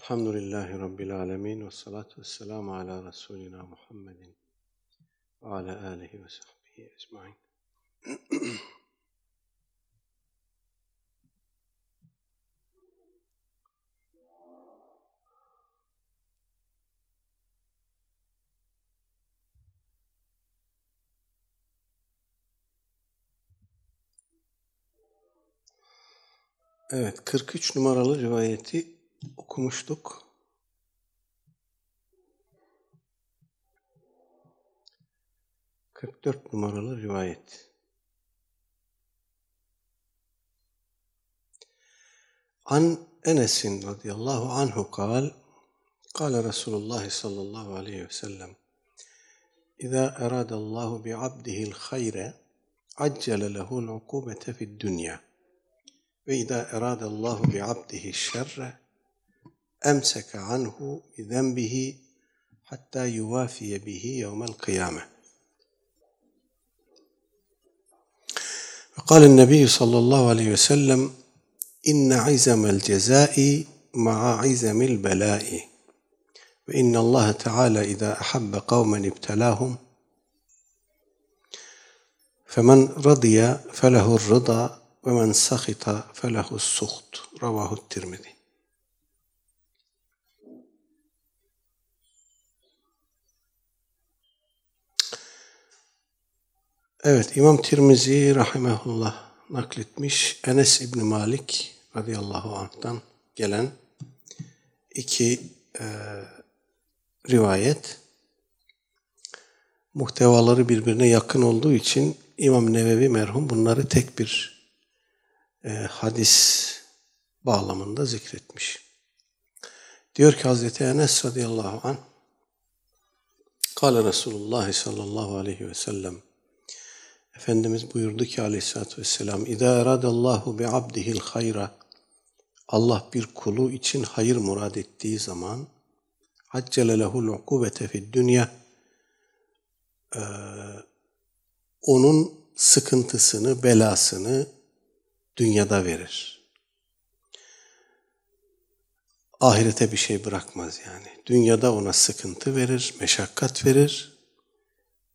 Elhamdülillahi Rabbil alemin ve salatu ve selamu ala Resulina Muhammedin ve ala alihi ve sahbihi ecmain. Evet, 43 numaralı rivayeti okumuştuk. Kırk dört numaralı rivayet. An Enes'in radıyallahu anhu kal, kal Resulullah sallallahu aleyhi ve sellem, İza eradallahu bi'abdihil hayre, accele lehu'l ukubete fid dünya. Ve izâ eradallahu bi'abdihi şerre, anhu bi zenbihi hatta yuvafiye bihi yevmel kıyame. وقال النبي صلى الله عليه وسلم إن عزم الجزاء مع عزم البلاء. وإن الله تعالى إذا أحب قوما ابتلاهم فمن رضي فله الرضا ومن سخط فله السخط. رواه الترمذي. Evet, İmam Tirmizi rahimehullah nakletmiş. Enes İbni Malik radıyallahu anh'tan gelen iki e, rivayet. Muhtevaları birbirine yakın olduğu için İmam Nevevi merhum bunları tek bir e, hadis bağlamında zikretmiş. Diyor ki Hazreti Enes radıyallahu anh Kale Resulullah sallallahu aleyhi ve sellem Efendimiz buyurdu ki aleyhissalatü vesselam İzâ eradallahu bi abdihil hayra Allah bir kulu için hayır murad ettiği zaman haccele lehul ukubete fid dünya ee, onun sıkıntısını, belasını dünyada verir. Ahirete bir şey bırakmaz yani. Dünyada ona sıkıntı verir, meşakkat verir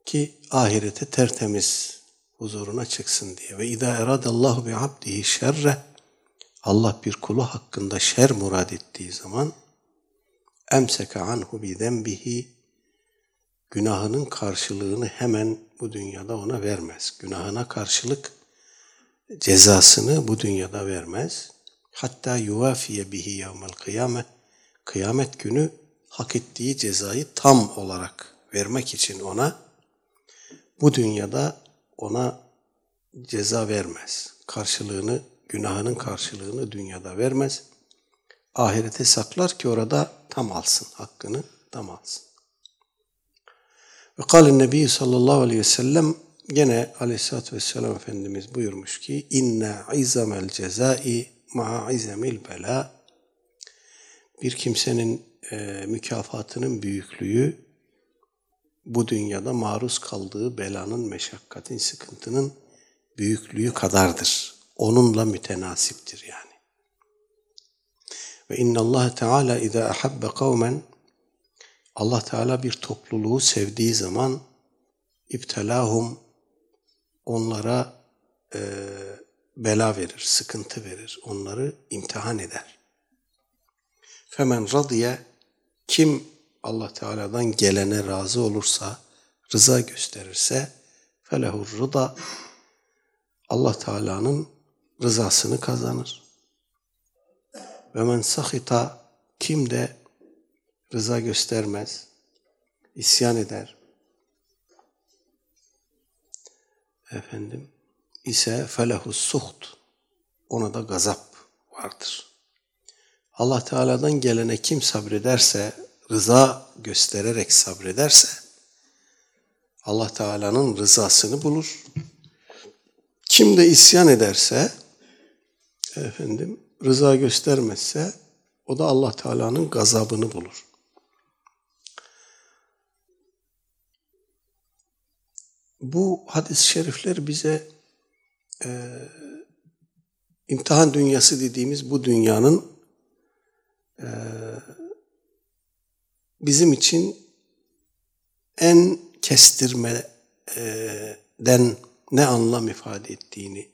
ki ahirete tertemiz huzuruna çıksın diye. Ve idâ eradallahu bi abdihi şerre Allah bir kulu hakkında şer murad ettiği zaman emseke anhu bi zenbihi günahının karşılığını hemen bu dünyada ona vermez. Günahına karşılık cezasını bu dünyada vermez. Hatta yuvafiye bihi yevmel kıyame kıyamet günü hak ettiği cezayı tam olarak vermek için ona bu dünyada ona ceza vermez. Karşılığını, günahının karşılığını dünyada vermez. Ahirete saklar ki orada tam alsın, hakkını tam alsın. Ve kâle Nebi sallallahu aleyhi ve sellem gene aleyhissalatü vesselam Efendimiz buyurmuş ki inne izamel cezai ma'a izamil bela bir kimsenin e, mükafatının büyüklüğü bu dünyada maruz kaldığı belanın, meşakkatin, sıkıntının büyüklüğü kadardır. Onunla mütenasiptir yani. Ve inna Allah Teala iza ahabbe kavmen Allah Teala bir topluluğu sevdiği zaman iptelahum onlara e, bela verir, sıkıntı verir, onları imtihan eder. Femen radiye kim Allah Teala'dan gelene razı olursa, rıza gösterirse felehur rıda Allah Teala'nın rızasını kazanır. Ve men sahita kim de rıza göstermez, isyan eder. Efendim ise felehus suht ona da gazap vardır. Allah Teala'dan gelene kim sabrederse, rıza göstererek sabrederse Allah Teala'nın rızasını bulur. Kim de isyan ederse efendim rıza göstermezse o da Allah Teala'nın gazabını bulur. Bu hadis-i şerifler bize e, imtihan dünyası dediğimiz bu dünyanın e, bizim için en kestirmeden ne anlam ifade ettiğini,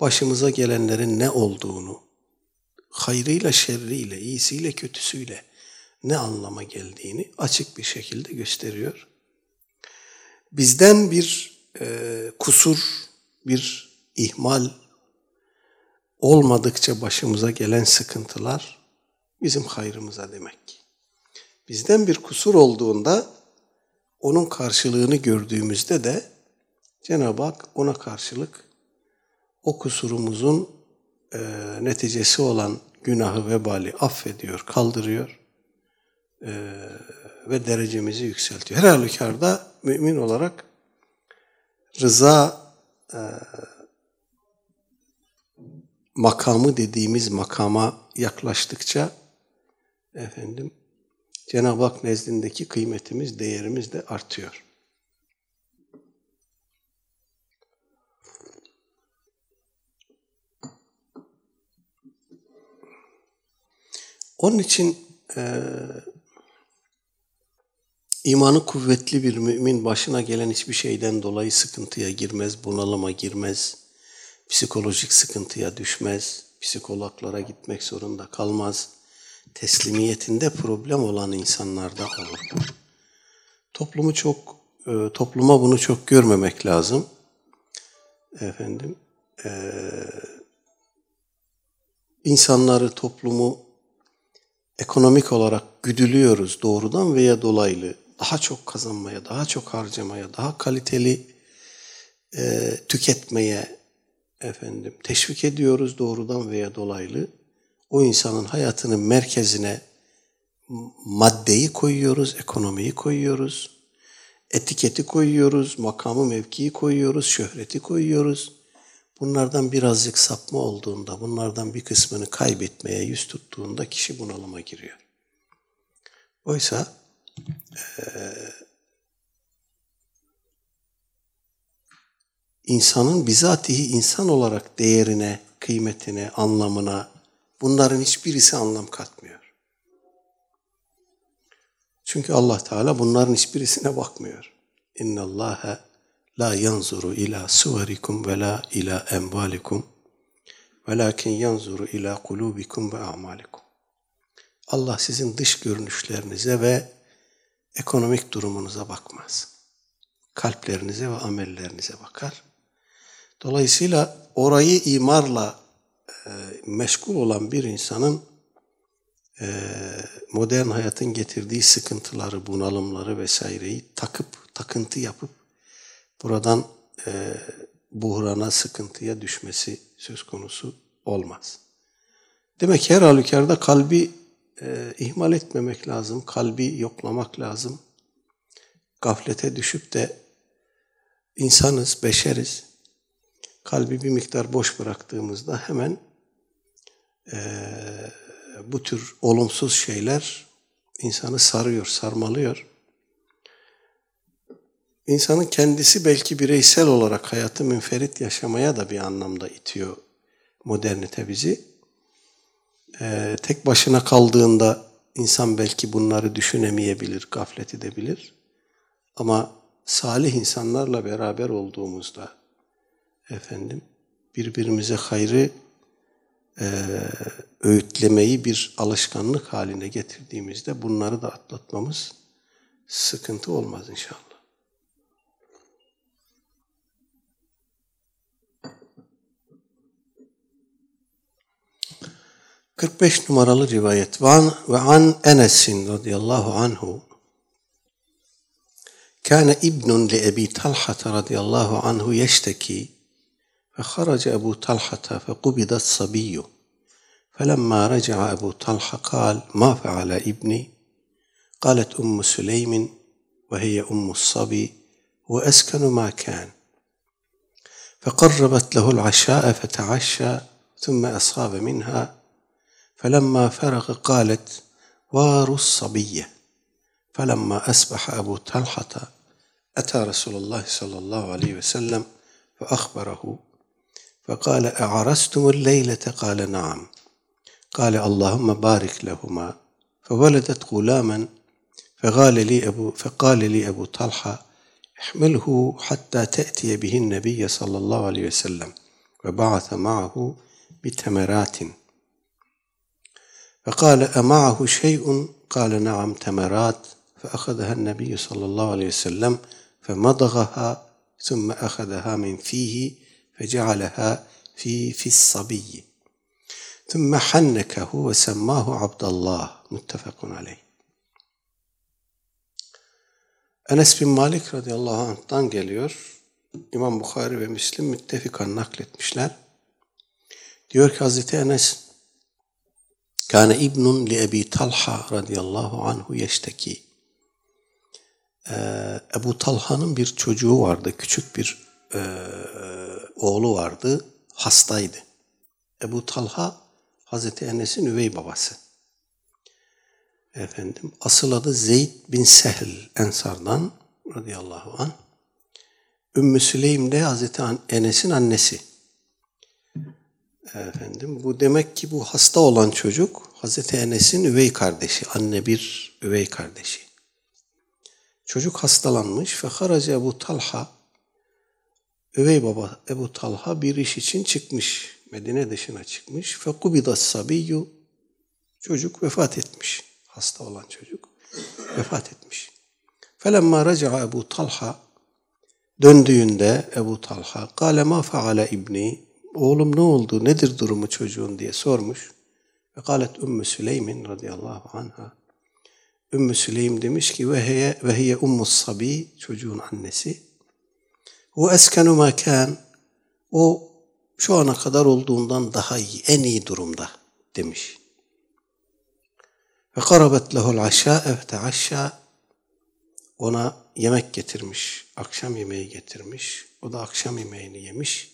başımıza gelenlerin ne olduğunu, hayrıyla şerriyle, iyisiyle kötüsüyle ne anlama geldiğini açık bir şekilde gösteriyor. Bizden bir e, kusur, bir ihmal olmadıkça başımıza gelen sıkıntılar bizim hayrımıza demek ki. Bizden bir kusur olduğunda onun karşılığını gördüğümüzde de Cenab-ı Hak ona karşılık o kusurumuzun e, neticesi olan günahı vebali affediyor, kaldırıyor e, ve derecemizi yükseltiyor. Her halükarda mümin olarak rıza e, makamı dediğimiz makama yaklaştıkça efendim Cenab-ı Hak nezdindeki kıymetimiz, değerimiz de artıyor. Onun için e, imanı kuvvetli bir mümin başına gelen hiçbir şeyden dolayı sıkıntıya girmez, bunalıma girmez, psikolojik sıkıntıya düşmez, psikologlara gitmek zorunda kalmaz. Teslimiyetinde problem olan insanlarda olur. Toplumu çok, e, topluma bunu çok görmemek lazım. Efendim, e, insanları, toplumu ekonomik olarak güdülüyoruz doğrudan veya dolaylı. Daha çok kazanmaya, daha çok harcamaya, daha kaliteli e, tüketmeye efendim teşvik ediyoruz doğrudan veya dolaylı. O insanın hayatının merkezine maddeyi koyuyoruz, ekonomiyi koyuyoruz, etiketi koyuyoruz, makamı mevkiyi koyuyoruz, şöhreti koyuyoruz. Bunlardan birazcık sapma olduğunda, bunlardan bir kısmını kaybetmeye yüz tuttuğunda kişi bunalıma giriyor. Oysa e, insanın bizatihi insan olarak değerine, kıymetine, anlamına bunların hiçbirisi anlam katmıyor. Çünkü Allah Teala bunların hiçbirisine bakmıyor. İnna Allaha la yanzuru ila suverikum ve la ila emvalikum velakin yanzuru ila kulubikum ve amalikum. Allah sizin dış görünüşlerinize ve ekonomik durumunuza bakmaz. Kalplerinize ve amellerinize bakar. Dolayısıyla orayı imarla e, meşgul olan bir insanın e, modern hayatın getirdiği sıkıntıları, bunalımları vesaireyi takıp, takıntı yapıp buradan e, buhrana, sıkıntıya düşmesi söz konusu olmaz. Demek ki her halükarda kalbi e, ihmal etmemek lazım, kalbi yoklamak lazım. Gaflete düşüp de insanız, beşeriz. Kalbi bir miktar boş bıraktığımızda hemen e, bu tür olumsuz şeyler insanı sarıyor, sarmalıyor. İnsanın kendisi belki bireysel olarak hayatı münferit yaşamaya da bir anlamda itiyor modernite bizi. Ee, tek başına kaldığında insan belki bunları düşünemeyebilir, gaflet edebilir. Ama salih insanlarla beraber olduğumuzda efendim birbirimize hayrı e, öğütlemeyi bir alışkanlık haline getirdiğimizde bunları da atlatmamız sıkıntı olmaz inşallah. ...45 numaralı rivayet... ...ve an Enes'in radıyallahu anhu... ...kâne ibnun li Ebi Talhat radıyallahu anhu yeşteki... فخرج أبو طلحة فقبض الصبي. فلما رجع أبو طلحة قال ما فعل ابني؟ قالت أم سليم وهي أم الصبي وأسكن ما كان. فقربت له العشاء فتعشى ثم أصاب منها. فلما فرغ قالت وار الصبية فلما أصبح أبو طلحة أتى رسول الله صلى الله عليه وسلم فأخبره. فقال أعرستم الليلة؟ قال نعم. قال اللهم بارك لهما. فولدت غلاما فقال لي أبو فقال لي أبو طلحة احمله حتى تأتي به النبي صلى الله عليه وسلم وبعث معه بتمرات. فقال أمعه شيء؟ قال نعم تمرات. فأخذها النبي صلى الله عليه وسلم فمضغها ثم أخذها من فيه فجعلها في في الصبي ثم حنكه وسماه عبد الله متفق عليه Enes bin Malik radıyallahu anh'tan geliyor. İmam Bukhari ve Müslim müttefikan nakletmişler. Diyor ki Hazreti Enes Kâne ibnun li Ebi Talha radıyallahu anhu yeşteki. Ee, Ebu Talha'nın bir çocuğu vardı. Küçük bir e, oğlu vardı. Hastaydı. Ebu Talha Hazreti Enes'in üvey babası. Efendim asıl adı Zeyd bin Sehl Ensar'dan radıyallahu an. Ümmü Süleym de Hazreti Enes'in annesi. Efendim bu demek ki bu hasta olan çocuk Hazreti Enes'in üvey kardeşi, anne bir üvey kardeşi. Çocuk hastalanmış ve haraca Ebu Talha, üvey baba Ebu Talha bir iş için çıkmış. Medine dışına çıkmış. Fekubidas sabiyyu, çocuk vefat etmiş. Hasta olan çocuk vefat etmiş. Felemma raca'a Ebu Talha, döndüğünde Ebu Talha, kâle ma faale ibni, oğlum ne oldu, nedir durumu çocuğun diye sormuş. Ve kâlet Ümmü Süleymin radıyallahu anha, Ümmü Süleym demiş ki ve hiye ve hiye ummus sabi çocuğun annesi. O eskenu makan o şu ana kadar olduğundan daha iyi, en iyi durumda demiş. Ve karabet lehul aşa evteaşşa ona yemek getirmiş, akşam yemeği getirmiş. O da akşam yemeğini yemiş.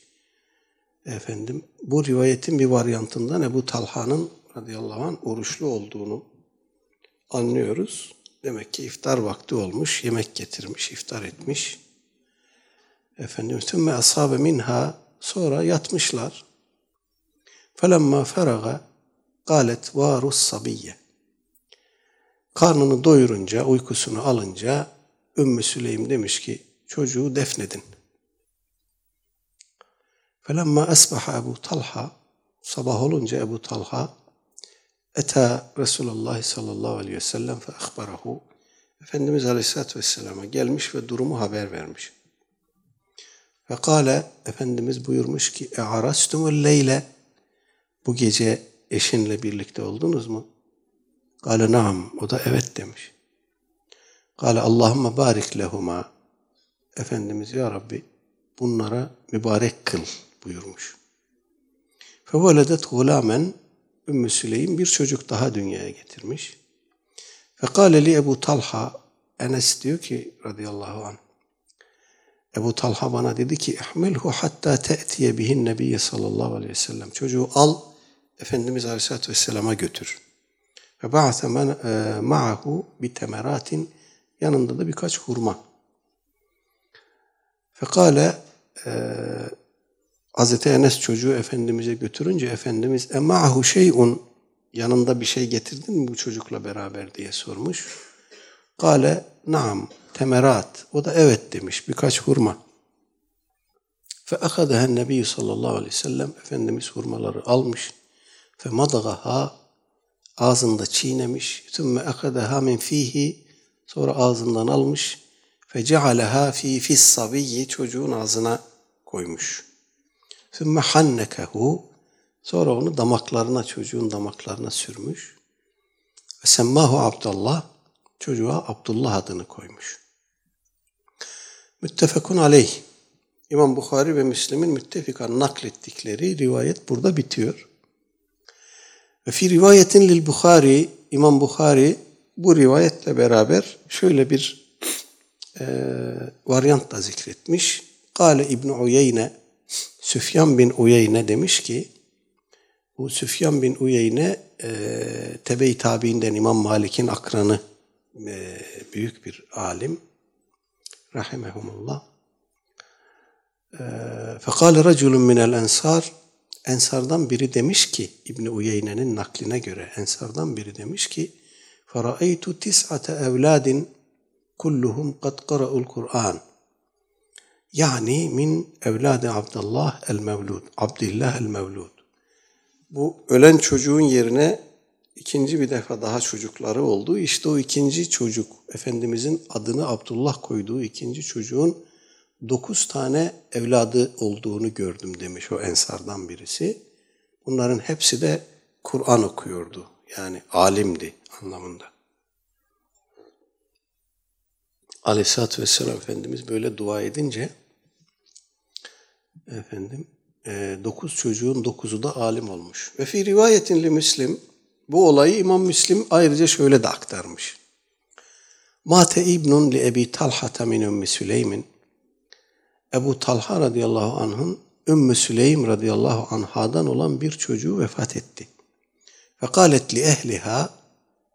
Efendim bu rivayetin bir varyantından Ebu Talha'nın radıyallahu anh oruçlu olduğunu anlıyoruz. Demek ki iftar vakti olmuş, yemek getirmiş, iftar etmiş. Efendim, tümme ashabe minha sonra yatmışlar. Felemma feraga galet varus sabiyye. Karnını doyurunca, uykusunu alınca Ümmü Süleym demiş ki çocuğu defnedin. Felemma esbaha Ebu Talha sabah olunca Ebu Talha Eta Resulullah sallallahu aleyhi ve sellem fe ahbarahu Efendimiz aleyhissalatü vesselama gelmiş ve durumu haber vermiş. Ve kâle Efendimiz buyurmuş ki e'arastumul leyle bu gece eşinle birlikte oldunuz mu? Kâle naam. O da evet demiş. Kâle Allahümme barik lehuma Efendimiz ya Rabbi bunlara mübarek kıl buyurmuş. Feveledet gulamen Ümmü Süleym bir çocuk daha dünyaya getirmiş. Fekale li Ebu Talha Enes diyor ki radıyallahu anh Ebu Talha bana dedi ki ihmilhu hatta te'tiye bihin nebiyye sallallahu aleyhi ve sellem. Çocuğu al Efendimiz aleyhissalatü vesselama götür. Ve ba'ase ma'ahu bi temeratin yanında da birkaç hurma. Fekale Hazreti Enes çocuğu Efendimiz'e götürünce Efendimiz emma'ahu şeyun yanında bir şey getirdin mi bu çocukla beraber diye sormuş. Kale naam temerat. O da evet demiş birkaç hurma. Akadahen nebiyyü sallallahu aleyhi ve sellem Efendimiz hurmaları almış. Madagaha ağzında çiğnemiş. Sümme akadaha min fihi sonra ağzından almış. Cealeha fi fis sabiyyi çocuğun ağzına koymuş. Sümme hannekehu sonra onu damaklarına çocuğun damaklarına sürmüş. Ve semmahu Abdullah çocuğa Abdullah adını koymuş. Müttefekun aleyh. İmam Bukhari ve Müslim'in müttefikan naklettikleri rivayet burada bitiyor. Ve fi rivayetin lil Bukhari, İmam Bukhari bu rivayetle beraber şöyle bir e, varyant da zikretmiş. Kale İbn Uyeyne, Süfyan bin Uyeyne demiş ki, bu Süfyan bin Uyeyne e, tebe-i tabiinden İmam Malik'in akranı e, büyük bir alim rahimehumullah. Ee, fekale raculun minel ensar Ensardan biri demiş ki İbni Uyeyne'nin nakline göre Ensardan biri demiş ki Feraeytu tis'ate evladin kulluhum kad qara'ul Kur'an yani min evladi Abdullah el Mevlud. Abdullah el Mevlud. Bu ölen çocuğun yerine ikinci bir defa daha çocukları oldu. İşte o ikinci çocuk, Efendimizin adını Abdullah koyduğu ikinci çocuğun dokuz tane evladı olduğunu gördüm demiş o ensardan birisi. Bunların hepsi de Kur'an okuyordu. Yani alimdi anlamında. Aleyhisselatü Vesselam Efendimiz böyle dua edince efendim e, dokuz çocuğun dokuzu da alim olmuş. Ve fi rivayetin li Müslim bu olayı İmam Müslim ayrıca şöyle de aktarmış. Mate İbnun li Ebi Talha min Ümmü Süleymin Ebu Talha radıyallahu anh'ın Ümmü Süleym radıyallahu anhadan olan bir çocuğu vefat etti. Fekalet li ehliha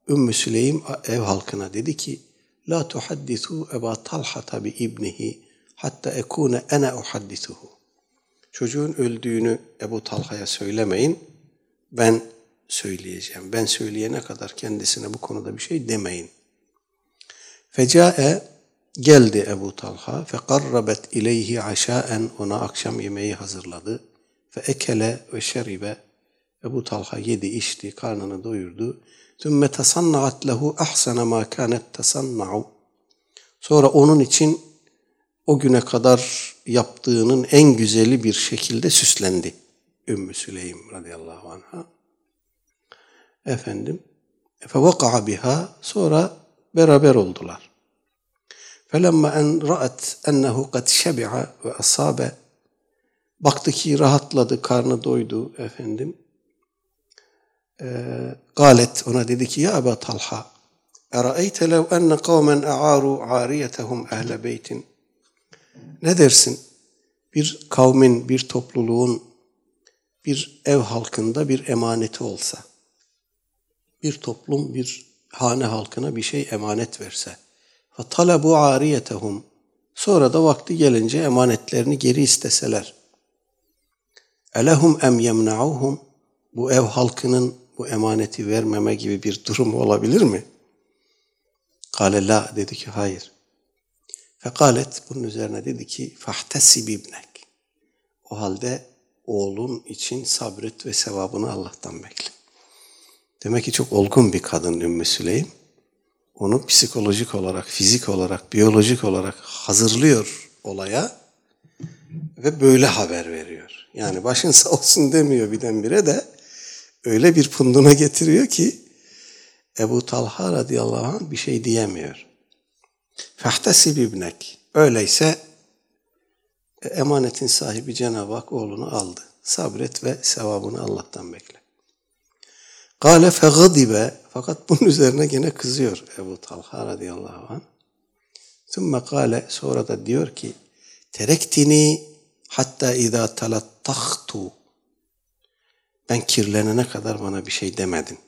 Ümmü Süleym ev halkına dedi ki La tuhaddisu Eba Talha bi ibnihi hatta ekune ene uhaddisuhu. Çocuğun öldüğünü Ebu Talha'ya söylemeyin. Ben söyleyeceğim. Ben söyleyene kadar kendisine bu konuda bir şey demeyin. Fecae geldi Ebu Talha fekarrabet ileyhi aşaen ona akşam yemeği hazırladı. Fe ekele ve şeribe Ebu Talha yedi içti, karnını doyurdu. Tümme tasannaat lehu ahsana ma kanet tasanna'u. Sonra onun için o güne kadar yaptığının en güzeli bir şekilde süslendi. Ümmü Süleym radıyallahu anha. Efendim, fevaka'a biha sonra beraber oldular. Felemma en ra'at ennehu kad şebi'a ve asabe baktı ki rahatladı, karnı doydu efendim. Ee, galet ona dedi ki ya Ebu Talha Eraeyte lev enne kavmen e'aru ariyetehum ehle beytin ne dersin? Bir kavmin, bir topluluğun bir ev halkında bir emaneti olsa, bir toplum bir hane halkına bir şey emanet verse. Fatalabu ariyetehum. Sonra da vakti gelince emanetlerini geri isteseler. Elehum em yemnauhum. Bu ev halkının bu emaneti vermeme gibi bir durum olabilir mi? Kale la dedi ki hayır. Fekalet bunun üzerine dedi ki fahtesib ibnek. O halde oğlun için sabret ve sevabını Allah'tan bekle. Demek ki çok olgun bir kadın Ümmü Süleym. Onu psikolojik olarak, fizik olarak, biyolojik olarak hazırlıyor olaya ve böyle haber veriyor. Yani başın sağ olsun demiyor birdenbire de öyle bir punduna getiriyor ki Ebu Talha radıyallahu anh bir şey diyemiyor. Fehtesib ibnek. Öyleyse emanetin sahibi Cenab-ı Hak oğlunu aldı. Sabret ve sevabını Allah'tan bekle. Kale fegadibe fakat bunun üzerine gene kızıyor Ebu Talha radıyallahu anh. Sümme kale sonra da diyor ki terektini hatta idâ talattahtu ben kirlenene kadar bana bir şey demedin.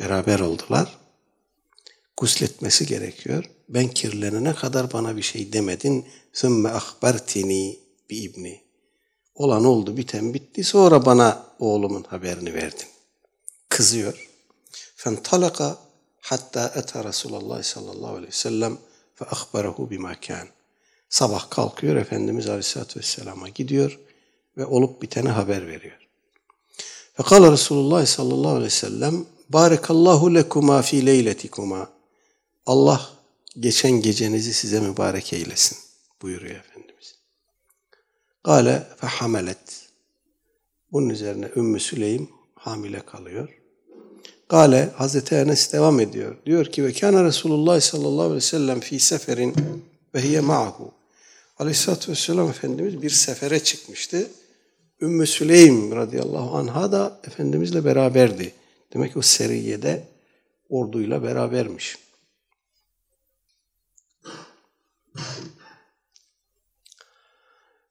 Beraber oldular. Gusletmesi gerekiyor. Ben kirlenene kadar bana bir şey demedin. Sümme ahbertini bi ibni. Olan oldu, biten bitti. Sonra bana oğlumun haberini verdin. Kızıyor. Fentalaka hatta ete Resulullah sallallahu aleyhi ve sellem ve ahberehu bima kan. Sabah kalkıyor Efendimiz Aleyhisselatü Vesselam'a gidiyor ve olup bitene haber veriyor. Fekala Resulullah sallallahu aleyhi ve sellem Barakallahu lekuma fi leyletikuma. Allah geçen gecenizi size mübarek eylesin buyuruyor Efendimiz. Gale fehamelet. Bunun üzerine Ümmü Süleym hamile kalıyor. Gale Hazreti Enes devam ediyor. Diyor ki ve kana Resulullah sallallahu aleyhi ve sellem fi seferin ve hiye ma'ahu. Aleyhisselatü Vesselam Efendimiz bir sefere çıkmıştı. Ümmü Süleym radıyallahu anha da Efendimizle beraberdi. Demek ki o seriyede orduyla berabermiş.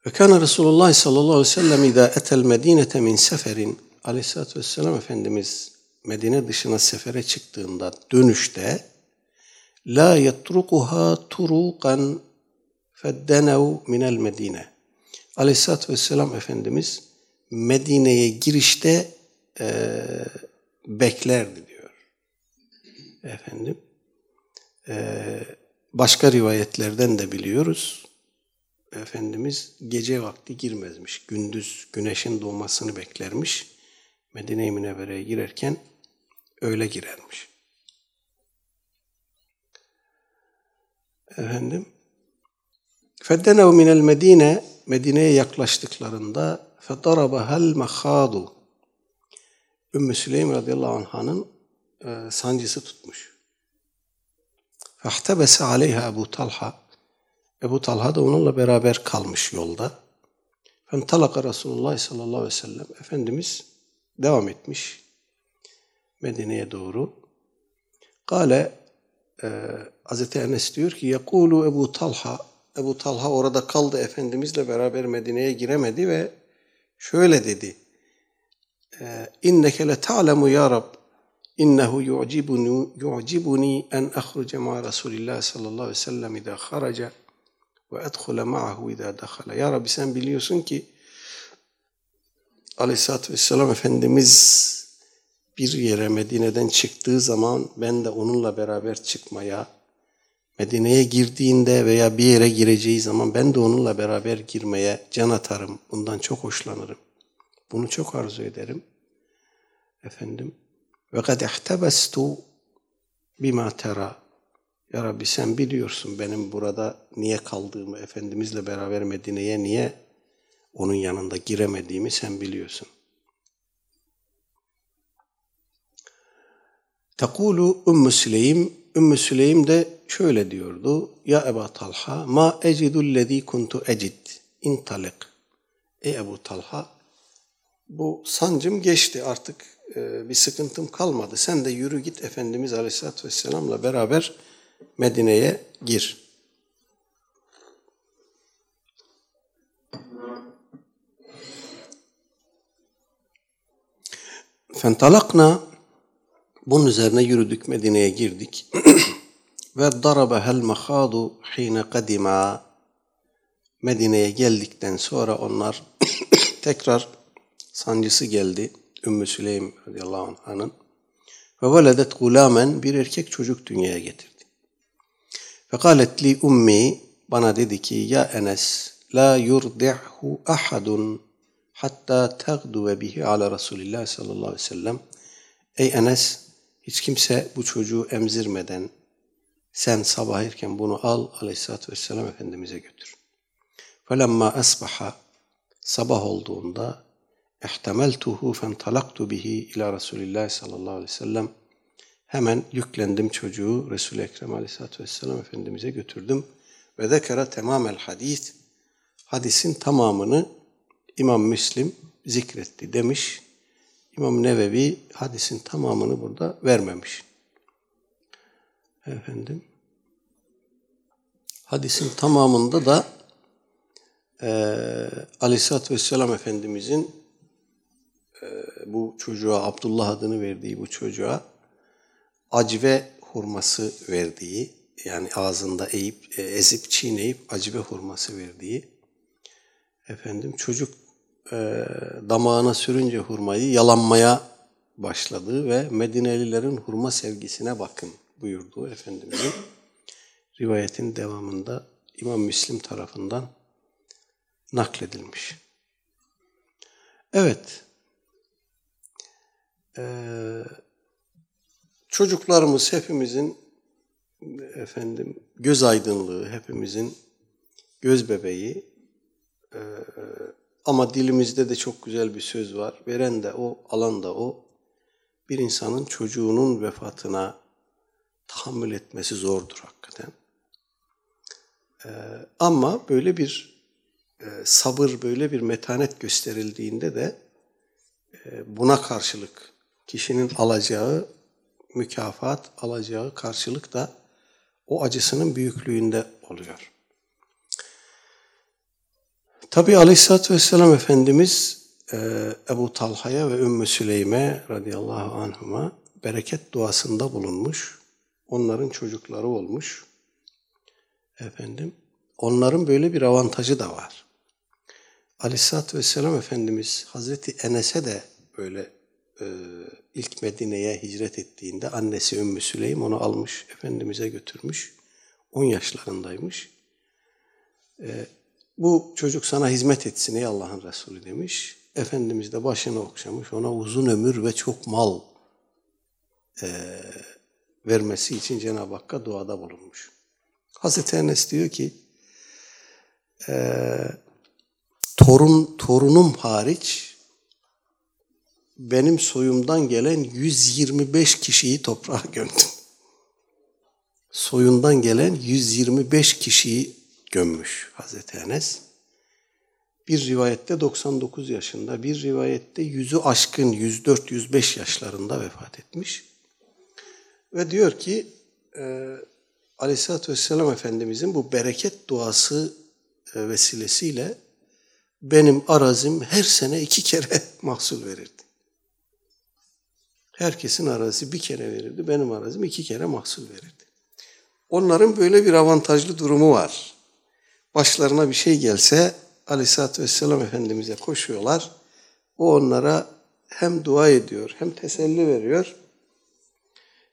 Ve kana Resulullah sallallahu aleyhi ve sellem idâ etel medinete min seferin aleyhissalatü vesselam Efendimiz Medine dışına sefere çıktığında dönüşte la yetrukuha turukan feddenev minel medine. Aleyhissalatü vesselam Efendimiz Medine'ye girişte e, beklerdi diyor. Efendim. Ee, başka rivayetlerden de biliyoruz. Efendimiz gece vakti girmezmiş. Gündüz güneşin doğmasını beklermiş. Medine-i Münevvere'ye girerken öyle girermiş. Efendim. Feddenev minel Medine Medine'ye yaklaştıklarında fedarabahal mahadu Ümmü Süleym radıyallahu anh'ın e, sancısı tutmuş. Fehtebese aleyha Ebu Talha Ebu Talha da onunla beraber kalmış yolda. Fentalaka Resulullah sallallahu aleyhi ve sellem Efendimiz devam etmiş Medine'ye doğru. Kale e, Hazreti Enes diyor ki Yakulu Ebu Talha Ebu Talha orada kaldı Efendimizle beraber Medine'ye giremedi ve şöyle dedi. E, İnneke le ta'lemu ya Rab innehu yu'cibuni yu'cibuni en ahruce ma Resulillah sallallahu aleyhi ve sellem idâ haraca ve edhule ma'ahu idâ dakhala. Ya Rabbi sen biliyorsun ki Aleyhisselatü Vesselam Efendimiz bir yere Medine'den çıktığı zaman ben de onunla beraber çıkmaya, Medine'ye girdiğinde veya bir yere gireceği zaman ben de onunla beraber girmeye can atarım. Bundan çok hoşlanırım. Bunu çok arzu ederim. Efendim. Ve kad ihtebestu bima tera. Ya Rabbi sen biliyorsun benim burada niye kaldığımı, Efendimizle beraber Medine'ye niye onun yanında giremediğimi sen biliyorsun. Tekulu Ümmü Süleym, Ümmü Süleym de şöyle diyordu. Ya Ebu Talha, ma ecidul lezî kuntu ecid, intalik. Ey Ebu Talha, bu sancım geçti artık e, bir sıkıntım kalmadı. Sen de yürü git Efendimiz Aleyhisselatü Vesselam'la beraber Medine'ye gir. Fentalakna bunun üzerine yürüdük Medine'ye girdik. Ve darabehel mahadu hine kadima Medine'ye geldikten sonra onlar tekrar sancısı geldi. Ümmü Süleym radıyallahu anh'ın. Ve veledet gulamen bir erkek çocuk dünyaya getirdi. Fekalet li ummi bana dedi ki ya Enes la yurdi'hu ahadun hatta tagduve bihi ala Resulillah sallallahu aleyhi ve sellem. Ey Enes hiç kimse bu çocuğu emzirmeden sen sabah erken bunu al aleyhissalatü vesselam Efendimiz'e götür. Felemma asbaha sabah olduğunda ihtemeltuhu fentalaktu bihi ila Resulillah sallallahu aleyhi ve sellem hemen yüklendim çocuğu Resul-i Ekrem aleyhissalatü vesselam Efendimiz'e götürdüm ve zekere temamel hadis hadisin tamamını İmam Müslim zikretti demiş. İmam Nevevi hadisin tamamını burada vermemiş. Efendim. Hadisin tamamında da e, Aleyhisselatü Vesselam Efendimizin e, bu çocuğa, Abdullah adını verdiği bu çocuğa acve hurması verdiği, yani ağzında eğip, e, ezip çiğneyip acve hurması verdiği, efendim çocuk e, damağına sürünce hurmayı yalanmaya başladı ve Medinelilerin hurma sevgisine bakın buyurdu Efendimizin rivayetin devamında İmam Müslim tarafından nakledilmiş. Evet, ee, çocuklarımız hepimizin efendim göz aydınlığı, hepimizin göz bebeği, ee, ama dilimizde de çok güzel bir söz var. Veren de o, alan da o. Bir insanın çocuğunun vefatına tahammül etmesi zordur hakikaten. Ee, ama böyle bir e, sabır, böyle bir metanet gösterildiğinde de e, buna karşılık kişinin alacağı mükafat, alacağı karşılık da o acısının büyüklüğünde oluyor. Tabi Aleyhisselatü Vesselam Efendimiz e, Ebu Talha'ya ve Ümmü Süleym'e radıyallahu anhuma bereket duasında bulunmuş. Onların çocukları olmuş. Efendim, onların böyle bir avantajı da var. Aleyhisselatü Vesselam Efendimiz Hazreti Enes'e de böyle e, ilk Medine'ye hicret ettiğinde annesi Ümmü Süleym onu almış, Efendimiz'e götürmüş. 10 yaşlarındaymış. E, bu çocuk sana hizmet etsin ey Allah'ın Resulü demiş. Efendimiz de başını okşamış. Ona uzun ömür ve çok mal e, vermesi için Cenab-ı Hakk'a duada bulunmuş. Hazreti Enes diyor ki e, torun torunum hariç benim soyumdan gelen 125 kişiyi toprağa gömdüm. Soyundan gelen 125 kişiyi gömmüş Hazreti Enes. Bir rivayette 99 yaşında, bir rivayette yüzü aşkın 104-105 yaşlarında vefat etmiş. Ve diyor ki e, Aleyhisselatü Vesselam Efendimizin bu bereket duası e, vesilesiyle benim arazim her sene iki kere mahsul verirdi. Herkesin arazisi bir kere verirdi, benim arazim iki kere mahsul verirdi. Onların böyle bir avantajlı durumu var. Başlarına bir şey gelse Aleyhisselatü Vesselam Efendimiz'e koşuyorlar. O onlara hem dua ediyor hem teselli veriyor.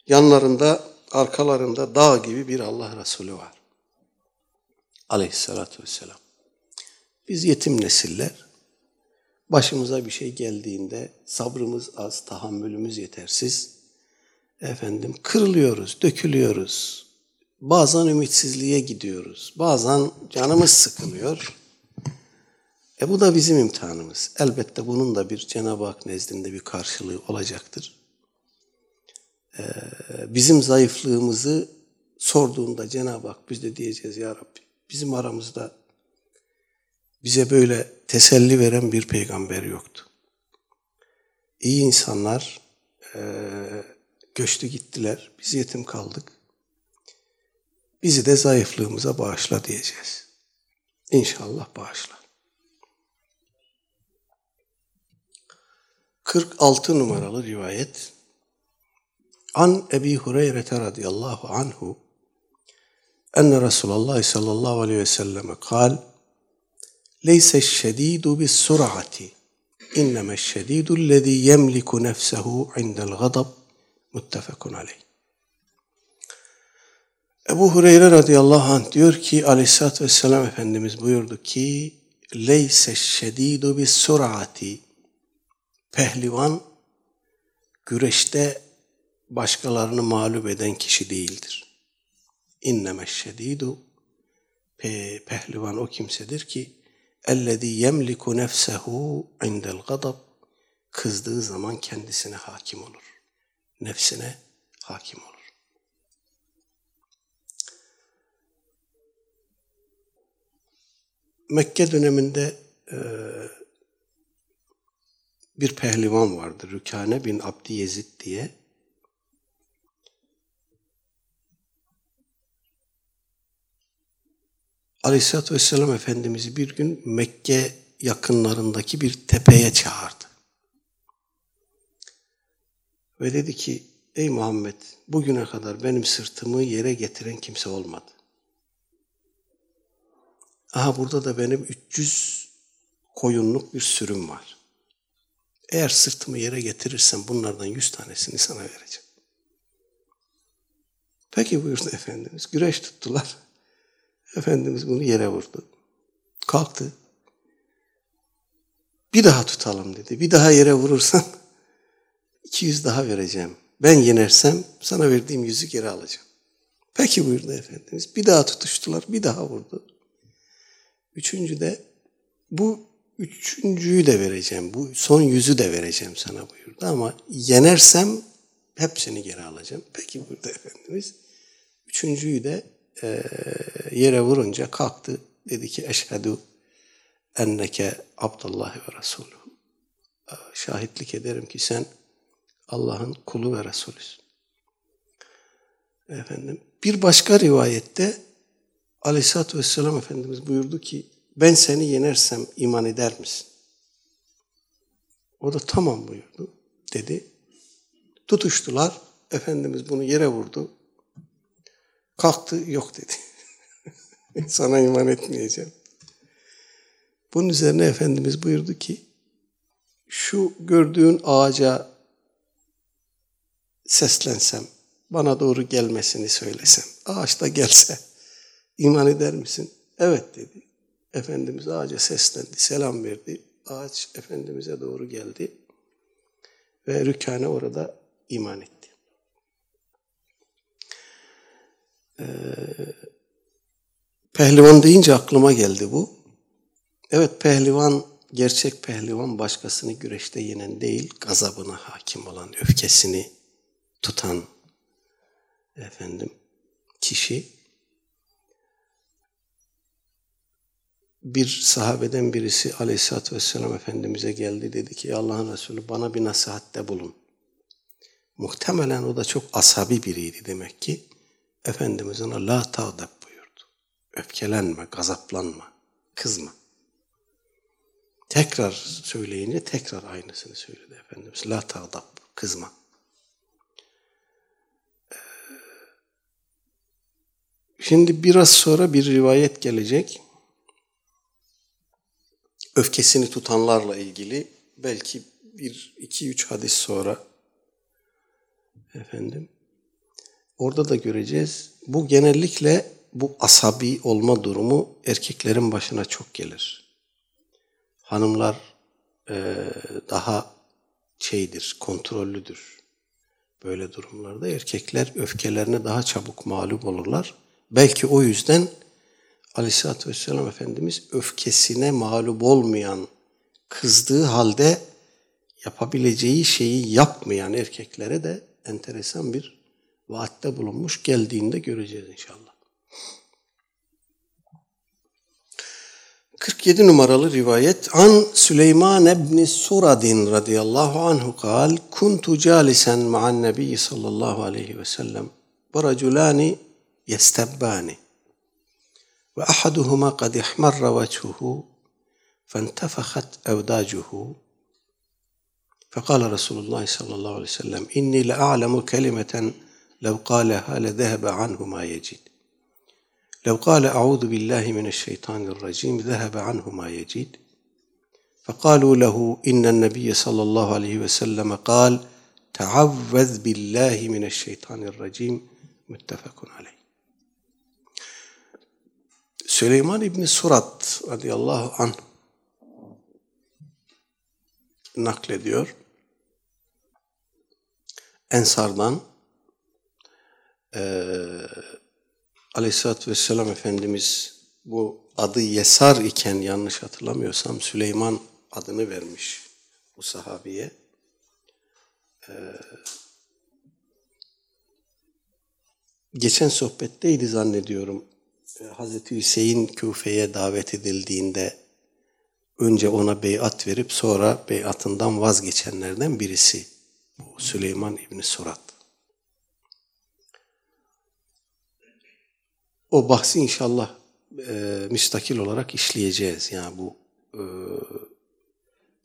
Yanlarında, arkalarında dağ gibi bir Allah Resulü var. Aleyhisselatü Vesselam. Biz yetim nesiller, başımıza bir şey geldiğinde sabrımız az, tahammülümüz yetersiz. Efendim kırılıyoruz, dökülüyoruz. Bazen ümitsizliğe gidiyoruz. Bazen canımız sıkılıyor. E bu da bizim imtihanımız. Elbette bunun da bir Cenab-ı Hak nezdinde bir karşılığı olacaktır. Ee, bizim zayıflığımızı sorduğunda Cenab-ı Hak biz de diyeceğiz ya Rabbi bizim aramızda bize böyle teselli veren bir peygamber yoktu. İyi insanlar e, göçtü gittiler, biz yetim kaldık. Bizi de zayıflığımıza bağışla diyeceğiz. İnşallah bağışla. 46 numaralı rivayet. An Ebi Hureyre radıyallahu anhu enne Resulullah sallallahu aleyhi ve selleme kal Leyse şedidu bis sur'ati inneme şedidu lezî yemliku nefsehu indel gadab muttefekun aleyh. Ebu Hureyre radıyallahu anh diyor ki aleyhissalatü vesselam Efendimiz buyurdu ki Leyse şedidu bis sur'ati Pehlivan güreşte başkalarını mağlup eden kişi değildir. İnneme şedidu pe, pehlivan o kimsedir ki ellezî yemliku nefsehu indel gadab kızdığı zaman kendisine hakim olur. Nefsine hakim olur. Mekke döneminde e, bir pehlivan vardı. Rükane bin Abdi Yezid diye. Aleyhisselatü Vesselam Efendimiz'i bir gün Mekke yakınlarındaki bir tepeye çağırdı. Ve dedi ki, ey Muhammed bugüne kadar benim sırtımı yere getiren kimse olmadı. Aha burada da benim 300 koyunluk bir sürüm var. Eğer sırtımı yere getirirsem bunlardan yüz tanesini sana vereceğim. Peki buyurdu Efendimiz. Güreş tuttular. Efendimiz bunu yere vurdu. Kalktı. Bir daha tutalım dedi. Bir daha yere vurursan 200 daha vereceğim. Ben yenersem sana verdiğim yüzü geri alacağım. Peki buyurdu Efendimiz. Bir daha tutuştular. Bir daha vurdu. Üçüncü de bu üçüncüyü de vereceğim. Bu son yüzü de vereceğim sana buyurdu. Ama yenersem hepsini geri alacağım. Peki buyurdu Efendimiz. Üçüncüyü de e, yere vurunca kalktı. Dedi ki eşhedü enneke Abdullah ve Resulü. Şahitlik ederim ki sen Allah'ın kulu ve Resulüsün. Efendim, bir başka rivayette Aleyhisselatü Vesselam Efendimiz buyurdu ki ben seni yenersem iman eder misin? O da tamam buyurdu dedi. Tutuştular. Efendimiz bunu yere vurdu. Kalktı yok dedi. Sana iman etmeyeceğim. Bunun üzerine Efendimiz buyurdu ki şu gördüğün ağaca seslensem, bana doğru gelmesini söylesem, ağaçta gelse iman eder misin? Evet dedi. Efendimiz ağaca seslendi, selam verdi. Ağaç Efendimiz'e doğru geldi. Ve Rükane orada iman etti. Ee, pehlivan deyince aklıma geldi bu. Evet pehlivan, gerçek pehlivan başkasını güreşte yenen değil, gazabına hakim olan, öfkesini tutan efendim kişi bir sahabeden birisi aleyhissalatü vesselam Efendimiz'e geldi dedi ki Allah'ın Resulü bana bir nasihatte bulun. Muhtemelen o da çok asabi biriydi demek ki. Efendimiz ona la tağdab buyurdu. Öfkelenme, gazaplanma, kızma. Tekrar söyleyince tekrar aynısını söyledi Efendimiz. La tağdab, kızma. Ee, şimdi biraz sonra bir rivayet gelecek öfkesini tutanlarla ilgili belki bir, iki, üç hadis sonra efendim orada da göreceğiz. Bu genellikle bu asabi olma durumu erkeklerin başına çok gelir. Hanımlar e, daha şeydir, kontrollüdür. Böyle durumlarda erkekler öfkelerine daha çabuk mağlup olurlar. Belki o yüzden Aleyhisselatü Vesselam Efendimiz öfkesine mağlup olmayan, kızdığı halde yapabileceği şeyi yapmayan erkeklere de enteresan bir vaatte bulunmuş. Geldiğinde göreceğiz inşallah. 47 numaralı rivayet An Süleyman ibn Suradin radıyallahu anhu kal Kuntu calisen ma'an nebiyyi sallallahu aleyhi ve sellem ve raculani yestebbani وأحدهما قد احمر وجهه فانتفخت أوداجه. فقال رسول الله صلى الله عليه وسلم إني لأعلم كلمة لو قالها لذهب عنه ما يجد. لو قال أعوذ بالله من الشيطان الرجيم ذهب عنه ما يجد. فقالوا له إن النبي صلى الله عليه وسلم قال تعوذ بالله من الشيطان الرجيم متفق عليه. Süleyman İbni Surat radıyallahu anh naklediyor. Ensardan e, Aleyhisselatü Vesselam Efendimiz bu adı Yesar iken yanlış hatırlamıyorsam Süleyman adını vermiş bu sahabiye. Ee, geçen sohbetteydi zannediyorum. E, Hazreti Hüseyin Küfe'ye davet edildiğinde önce ona beyat verip sonra beyatından vazgeçenlerden birisi. Bu Süleyman İbni Surat. O bahsi inşallah e, müstakil olarak işleyeceğiz. Yani bu e,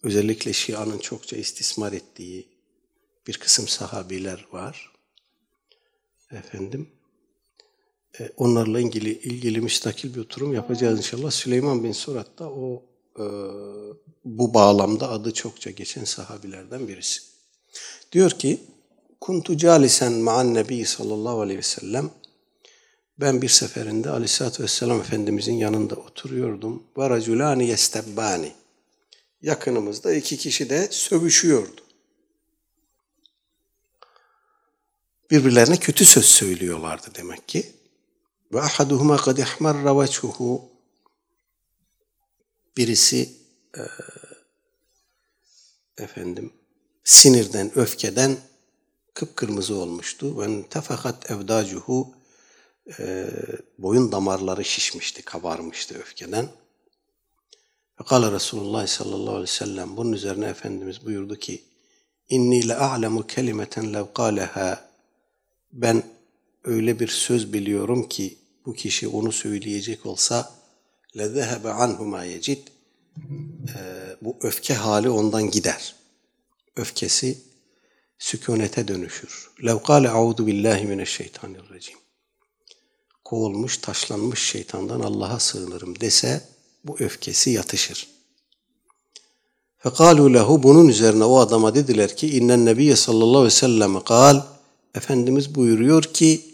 özellikle Şia'nın çokça istismar ettiği bir kısım sahabiler var. Efendim onlarla ilgili ilgili müstakil bir oturum yapacağız inşallah. Süleyman bin Surat da o e, bu bağlamda adı çokça geçen sahabilerden birisi. Diyor ki Kuntu calisen ma'an nebi sallallahu aleyhi ve sellem ben bir seferinde aleyhissalatü vesselam Efendimizin yanında oturuyordum. Ve raculani yestebbani. Yakınımızda iki kişi de sövüşüyordu. Birbirlerine kötü söz söylüyorlardı demek ki. Ve ahaduhuma kad ihmarra veçhuhu birisi e, efendim sinirden, öfkeden kıpkırmızı olmuştu. Ve tefakat evdacuhu e, boyun damarları şişmişti, kabarmıştı öfkeden. Fekala Resulullah sallallahu aleyhi ve sellem bunun üzerine Efendimiz buyurdu ki İnni le a'lemu kelimeten lev kâleha ben öyle bir söz biliyorum ki bu kişi onu söyleyecek olsa لَذَهَبَ عَنْهُ مَا يَجِدْ Bu öfke hali ondan gider. Öfkesi sükunete dönüşür. لَوْ قَالَ اَعُوذُ بِاللّٰهِ مِنَ الشَّيْطَانِ الرَّجِيمِ Kovulmuş, taşlanmış şeytandan Allah'a sığınırım dese bu öfkesi yatışır. فَقَالُوا لَهُ Bunun üzerine o adama dediler ki اِنَّ النَّبِيَّ sallallahu aleyhi ve sellem قال Efendimiz buyuruyor ki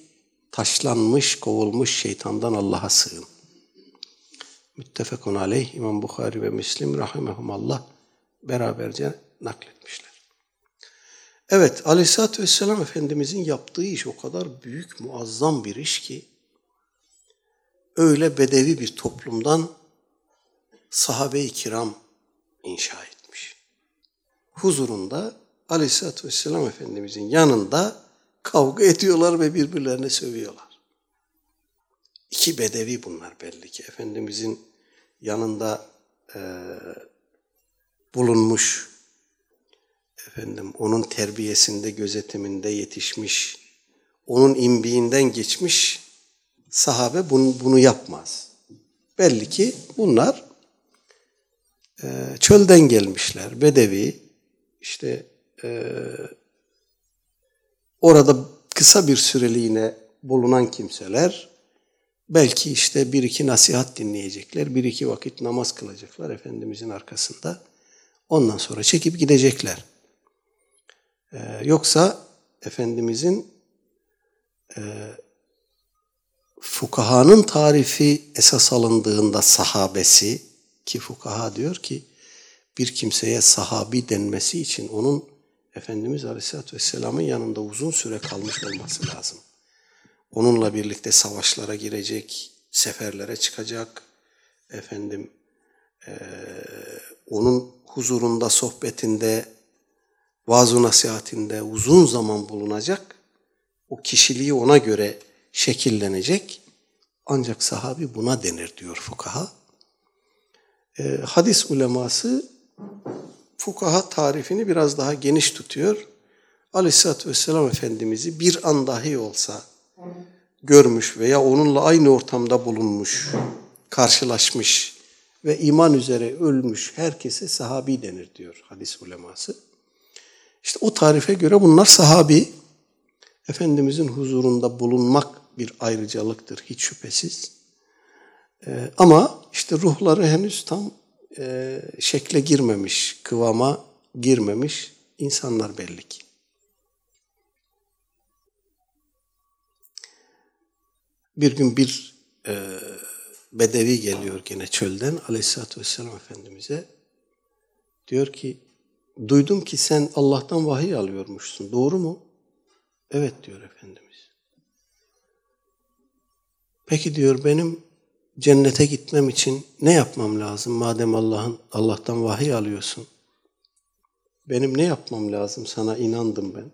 taşlanmış, kovulmuş şeytandan Allah'a sığın. Müttefekun aleyh İmam Bukhari ve Müslim rahimehumallah beraberce nakletmişler. Evet Aleyhisselatü Vesselam Efendimizin yaptığı iş o kadar büyük, muazzam bir iş ki öyle bedevi bir toplumdan sahabe-i kiram inşa etmiş. Huzurunda Aleyhisselatü Vesselam Efendimizin yanında kavga ediyorlar ve birbirlerine sövüyorlar. İki bedevi bunlar belli ki. Efendimizin yanında e, bulunmuş, efendim onun terbiyesinde, gözetiminde yetişmiş, onun imbiğinden geçmiş sahabe bunu, bunu yapmaz. Belli ki bunlar e, çölden gelmişler, bedevi, işte e, orada kısa bir süreliğine bulunan kimseler belki işte bir iki nasihat dinleyecekler, bir iki vakit namaz kılacaklar Efendimizin arkasında. Ondan sonra çekip gidecekler. Ee, yoksa Efendimizin e, fukahanın tarifi esas alındığında sahabesi ki fukaha diyor ki bir kimseye sahabi denmesi için onun Efendimiz Aleyhisselatü Vesselam'ın yanında uzun süre kalmış olması lazım. Onunla birlikte savaşlara girecek, seferlere çıkacak, efendim e, onun huzurunda, sohbetinde, vaaz nasihatinde uzun zaman bulunacak, o kişiliği ona göre şekillenecek. Ancak sahabi buna denir diyor fukaha. E, hadis uleması fukaha tarifini biraz daha geniş tutuyor. Aleyhisselatü Vesselam Efendimiz'i bir an dahi olsa görmüş veya onunla aynı ortamda bulunmuş, karşılaşmış ve iman üzere ölmüş herkese sahabi denir diyor hadis uleması. İşte o tarife göre bunlar sahabi. Efendimizin huzurunda bulunmak bir ayrıcalıktır hiç şüphesiz. Ee, ama işte ruhları henüz tam e, şekle girmemiş, kıvama girmemiş insanlar belli ki. Bir gün bir e, bedevi geliyor gene çölden aleyhissalatü vesselam Efendimiz'e. Diyor ki, duydum ki sen Allah'tan vahiy alıyormuşsun, doğru mu? Evet diyor Efendimiz. Peki diyor benim cennete gitmem için ne yapmam lazım madem Allah'ın Allah'tan vahiy alıyorsun? Benim ne yapmam lazım? Sana inandım ben.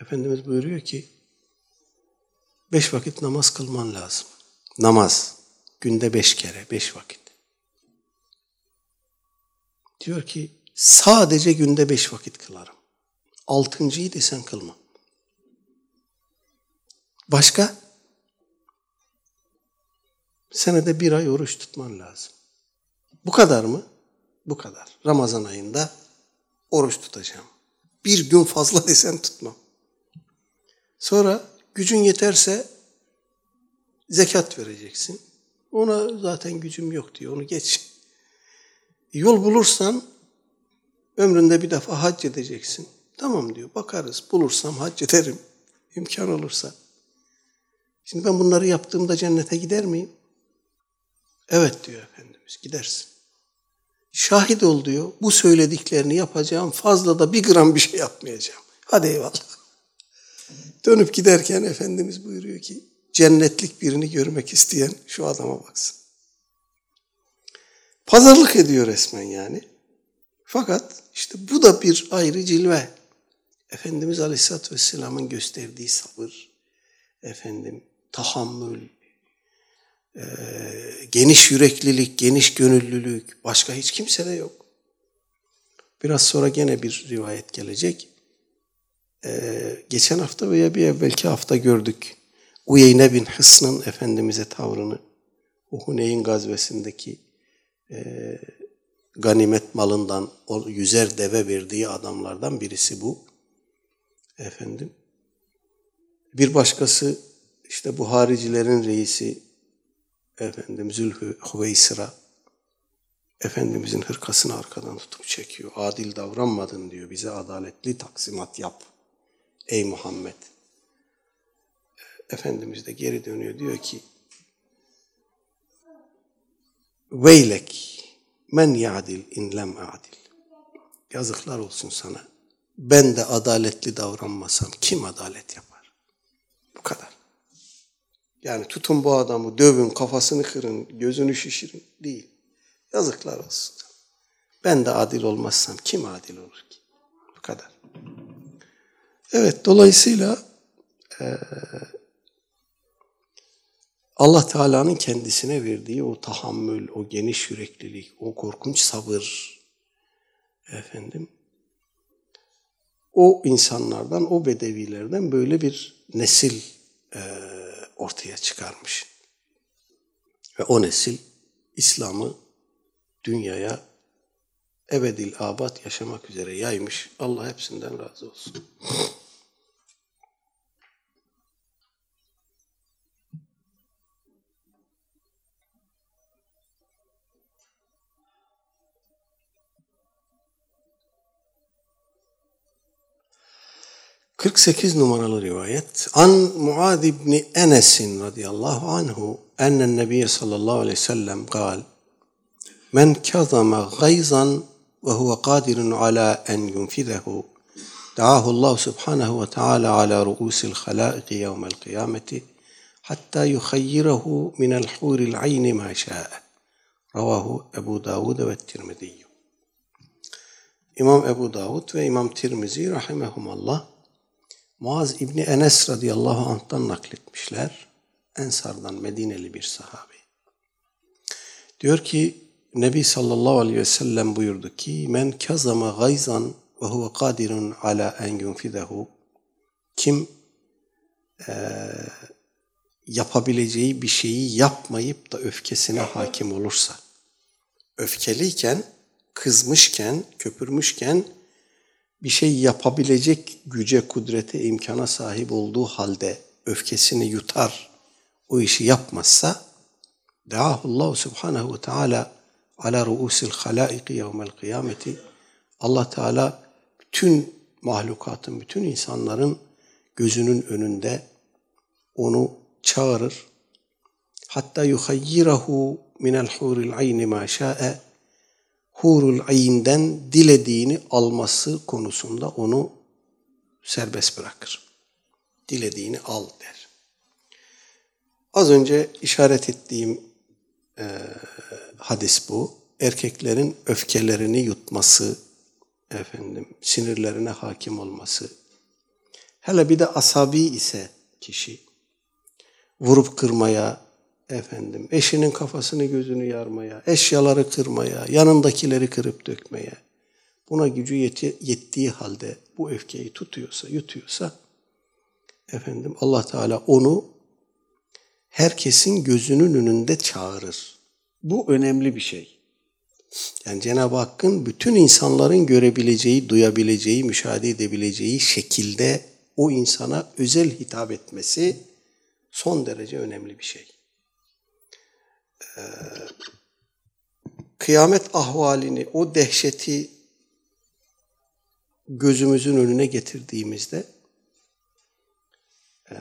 Efendimiz buyuruyor ki beş vakit namaz kılman lazım. Namaz. Günde beş kere, beş vakit. Diyor ki sadece günde beş vakit kılarım. Altıncıyı desen kılma. Başka? Senede bir ay oruç tutman lazım. Bu kadar mı? Bu kadar. Ramazan ayında oruç tutacağım. Bir gün fazla desen tutmam. Sonra gücün yeterse zekat vereceksin. Ona zaten gücüm yok diyor. Onu geç. Yol bulursan ömründe bir defa hac edeceksin. Tamam diyor. Bakarız. Bulursam hac ederim. İmkan olursa. Şimdi ben bunları yaptığımda cennete gider miyim? Evet diyor Efendimiz gidersin. Şahit ol diyor. Bu söylediklerini yapacağım. Fazla da bir gram bir şey yapmayacağım. Hadi eyvallah. Dönüp giderken Efendimiz buyuruyor ki cennetlik birini görmek isteyen şu adama baksın. Pazarlık ediyor resmen yani. Fakat işte bu da bir ayrı cilve. Efendimiz Aleyhisselatü Vesselam'ın gösterdiği sabır, efendim tahammül, e, geniş yüreklilik, geniş gönüllülük başka hiç kimsede yok. Biraz sonra gene bir rivayet gelecek. Ee, geçen hafta veya bir evvelki hafta gördük. Uyeyne bin Hısn'ın Efendimiz'e tavrını. O Huneyn gazvesindeki e, ganimet malından o yüzer deve verdiği adamlardan birisi bu. Efendim. Bir başkası işte bu haricilerin reisi efendim Zülhü Hüveysira Efendimizin hırkasını arkadan tutup çekiyor. Adil davranmadın diyor. Bize adaletli taksimat yap. ey Muhammed. Efendimiz de geri dönüyor diyor ki Veylek men ya'dil in lem adil. Yazıklar olsun sana. Ben de adaletli davranmasam kim adalet yapar? Bu kadar. Yani tutun bu adamı, dövün, kafasını kırın, gözünü şişirin. Değil. Yazıklar olsun. Ben de adil olmazsam kim adil olur ki? Bu kadar. Evet, dolayısıyla e, Allah Teala'nın kendisine verdiği o tahammül, o geniş yüreklilik, o korkunç sabır, efendim, o insanlardan, o bedevilerden böyle bir nesil e, ortaya çıkarmış. Ve o nesil İslam'ı dünyaya ebedil abat yaşamak üzere yaymış. Allah hepsinden razı olsun. 48 numaralı rivayet. An Muad ibn Enes radıyallahu anhu ennen nebiye sallallahu aleyhi ve sellem kal Men kazama gayzan ve huve kadirun ala en yunfidehu da'ahu Allah subhanahu ve taala ala ru'usil halaiki yevmel kıyameti hatta yuhayyirahu minel huril ayni ma şa'e. Ravahu Ebu Davud ve Tirmidhi. İmam Ebu Davud ve İmam Tirmizi rahimehumallah Muaz İbni Enes radıyallahu anh'tan nakletmişler. Ensardan Medineli bir sahabe. Diyor ki Nebi sallallahu aleyhi ve sellem buyurdu ki men kazama gayzan ve huve kadirun ala en yunfidehu kim e, yapabileceği bir şeyi yapmayıp da öfkesine hakim olursa öfkeliyken, kızmışken, köpürmüşken bir şey yapabilecek güce, kudrete, imkana sahip olduğu halde öfkesini yutar, o işi yapmazsa Deahullahu subhanehu ve teala ala ruusil halaiki yevmel kıyameti Allah Teala bütün mahlukatın, bütün insanların gözünün önünde onu çağırır. Hatta yuhayyirahu minel huril ayni ma şa'e hurul ayinden dilediğini alması konusunda onu serbest bırakır. Dilediğini al der. Az önce işaret ettiğim e, hadis bu. Erkeklerin öfkelerini yutması, efendim sinirlerine hakim olması. Hele bir de asabi ise kişi vurup kırmaya, efendim eşinin kafasını gözünü yarmaya, eşyaları kırmaya, yanındakileri kırıp dökmeye, buna gücü yeti, yettiği halde bu öfkeyi tutuyorsa, yutuyorsa, efendim Allah Teala onu herkesin gözünün önünde çağırır. Bu önemli bir şey. Yani Cenab-ı Hakk'ın bütün insanların görebileceği, duyabileceği, müşahede edebileceği şekilde o insana özel hitap etmesi son derece önemli bir şey. Ee, kıyamet ahvalini, o dehşeti gözümüzün önüne getirdiğimizde e,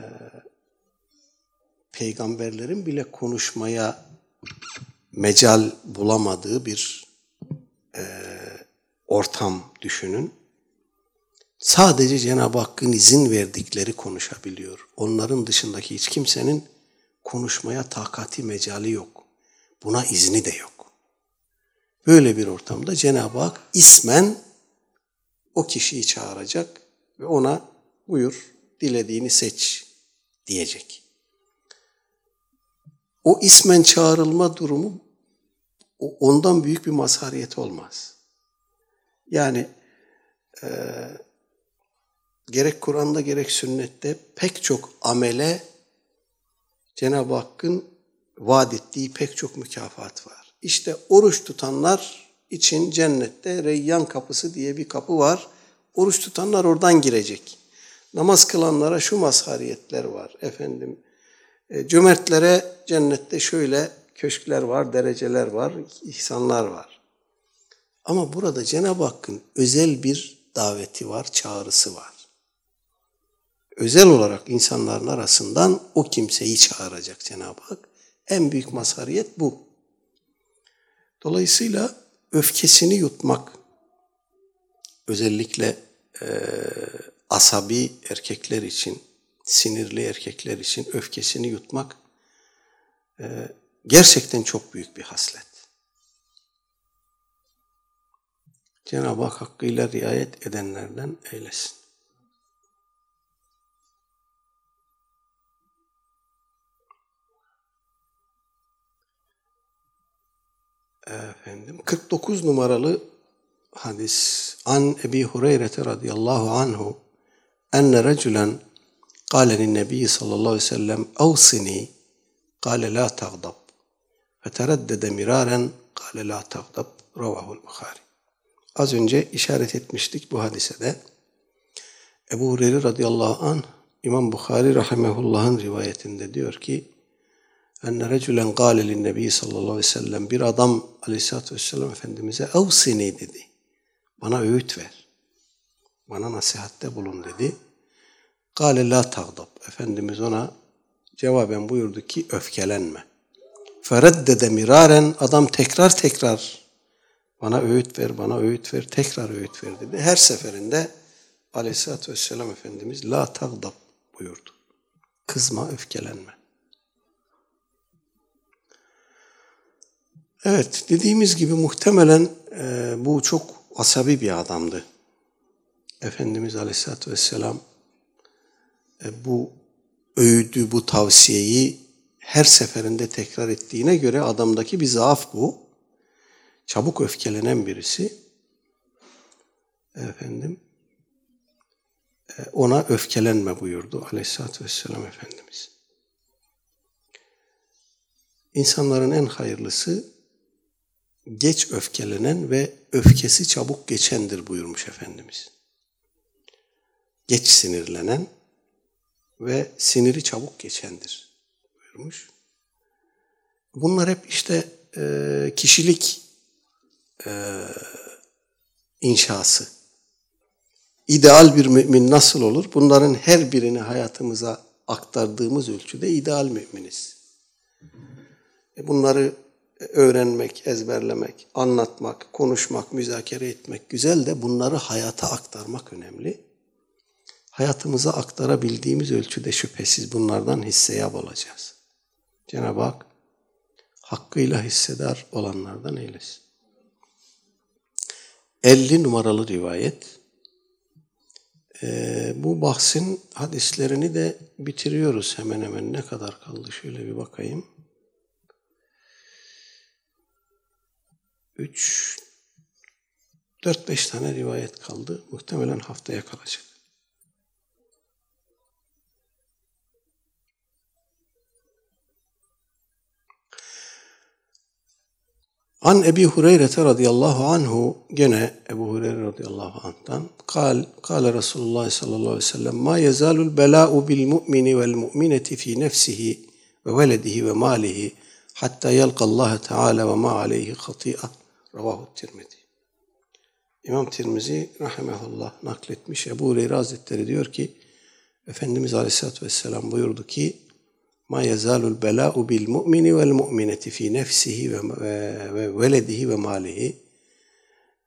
peygamberlerin bile konuşmaya mecal bulamadığı bir e, ortam düşünün. Sadece Cenab-ı Hakk'ın izin verdikleri konuşabiliyor. Onların dışındaki hiç kimsenin konuşmaya takati mecali yok. Buna izni de yok. Böyle bir ortamda Cenab-ı Hak ismen o kişiyi çağıracak ve ona buyur dilediğini seç diyecek. O ismen çağrılma durumu ondan büyük bir mazhariyet olmaz. Yani e, gerek Kur'an'da gerek sünnette pek çok amele Cenab-ı Hakk'ın vaat ettiği pek çok mükafat var. İşte oruç tutanlar için cennette Reyyan kapısı diye bir kapı var. Oruç tutanlar oradan girecek. Namaz kılanlara şu mazhariyetler var. Efendim, e, cömertlere cennette şöyle köşkler var, dereceler var, ihsanlar var. Ama burada Cenab-ı Hakk'ın özel bir daveti var, çağrısı var. özel olarak insanların arasından o kimseyi çağıracak Cenab-ı Hak. En büyük mazhariyet bu. Dolayısıyla öfkesini yutmak, özellikle e, asabi erkekler için, sinirli erkekler için öfkesini yutmak e, gerçekten çok büyük bir haslet. Cenab-ı Hak hakkıyla riayet edenlerden eylesin. Efendim 49 numaralı hadis. An Ebi Hureyre radıyallahu anhu enne reculen kâle linnebi sallallahu aleyhi ve sellem avsini kâle la tağdab fetereddede miraren kâle la tağdab ravahul Bukhari. Az önce işaret etmiştik bu hadise de. Ebu Hureyre radıyallahu anh İmam Bukhari rahimehullah'ın rivayetinde diyor ki enne reculen gâle linnebi sallallahu aleyhi ve sellem bir adam aleyhissalatü vesselam Efendimiz'e evsini dedi. Bana öğüt ver. Bana nasihatte bulun dedi. Gâle la tağdab. Efendimiz ona cevaben buyurdu ki öfkelenme. Fereddede miraren adam tekrar tekrar bana öğüt ver, bana öğüt ver, tekrar öğüt ver dedi. Her seferinde aleyhissalatü vesselam Efendimiz la tağdab buyurdu. Kızma, öfkelenme. Evet, dediğimiz gibi muhtemelen e, bu çok asabi bir adamdı. Efendimiz Aleyhisselatü Vesselam e, bu öğüdü, bu tavsiyeyi her seferinde tekrar ettiğine göre adamdaki bir zaaf bu. Çabuk öfkelenen birisi. Efendim e, ona öfkelenme buyurdu Aleyhisselatü Vesselam Efendimiz. İnsanların en hayırlısı geç öfkelenen ve öfkesi çabuk geçendir buyurmuş Efendimiz. Geç sinirlenen ve siniri çabuk geçendir buyurmuş. Bunlar hep işte e, kişilik e, inşası. İdeal bir mümin nasıl olur? Bunların her birini hayatımıza aktardığımız ölçüde ideal müminiz. E bunları öğrenmek, ezberlemek, anlatmak, konuşmak, müzakere etmek güzel de bunları hayata aktarmak önemli. Hayatımıza aktarabildiğimiz ölçüde şüphesiz bunlardan hisseyab olacağız. Cenab-ı Hak hakkıyla hissedar olanlardan eylesin. 50 numaralı rivayet. Ee, bu bahsin hadislerini de bitiriyoruz hemen hemen. Ne kadar kaldı şöyle bir bakayım. 3 4-5 tane rivayet kaldı. Muhtemelen haftaya kalacak. An Ebi Hureyre radıyallahu anhu gene Ebu Hureyre radıyallahu anh'tan kal kal Resulullah sallallahu aleyhi ve sellem ma yezalul bela'u bil mu'mini vel mu'mineti fi nefsihi ve veledihi ve malihi hatta yelqa Allah Teala ve ma aleyhi hati'a Ravahu Tirmizi. İmam Tirmizi rahimehullah nakletmiş. Ebu Hureyre Hazretleri diyor ki Efendimiz Aleyhisselatü Vesselam buyurdu ki Ma yezalul bela'u bil mu'mini vel mu'mineti fi nefsihi ve, ve veledihi ve malihi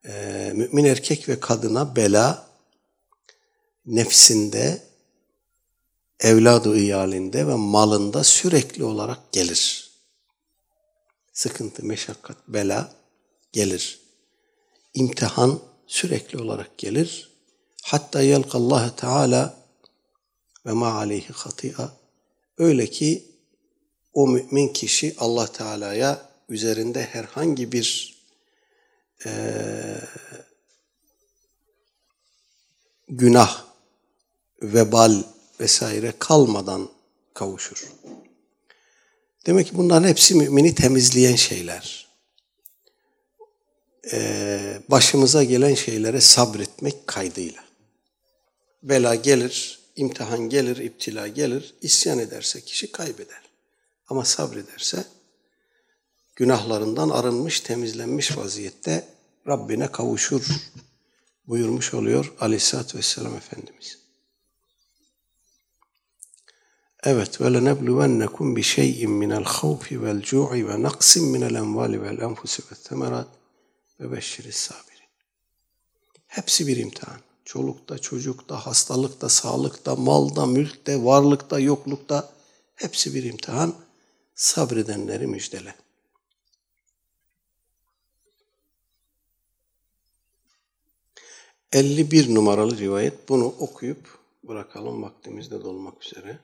ee, mümin erkek ve kadına bela nefsinde, evladı iyalinde ve malında sürekli olarak gelir. Sıkıntı, meşakkat, bela gelir. İmtihan sürekli olarak gelir. Hatta yelkallahu Teala ve ma aleyhi hatia. Öyle ki o mümin kişi Allah Teala'ya üzerinde herhangi bir e, günah, vebal vesaire kalmadan kavuşur. Demek ki bunların hepsi mümini temizleyen şeyler başımıza gelen şeylere sabretmek kaydıyla. Bela gelir, imtihan gelir, iptila gelir, isyan ederse kişi kaybeder. Ama sabrederse günahlarından arınmış, temizlenmiş vaziyette Rabbine kavuşur buyurmuş oluyor Aleyhisselatü Vesselam Efendimiz. Evet ve lenebluvennekum bi şey'in minel havfi vel cu'i ve naqsin minel envali vel enfusi ve temerat ve beşşiris sabirin. Hepsi bir imtihan. Çolukta, çocukta, hastalıkta, sağlıkta, malda, mülkte, varlıkta, yoklukta hepsi bir imtihan. Sabredenleri müjdele. ...51 numaralı rivayet. Bunu okuyup bırakalım vaktimiz de dolmak üzere.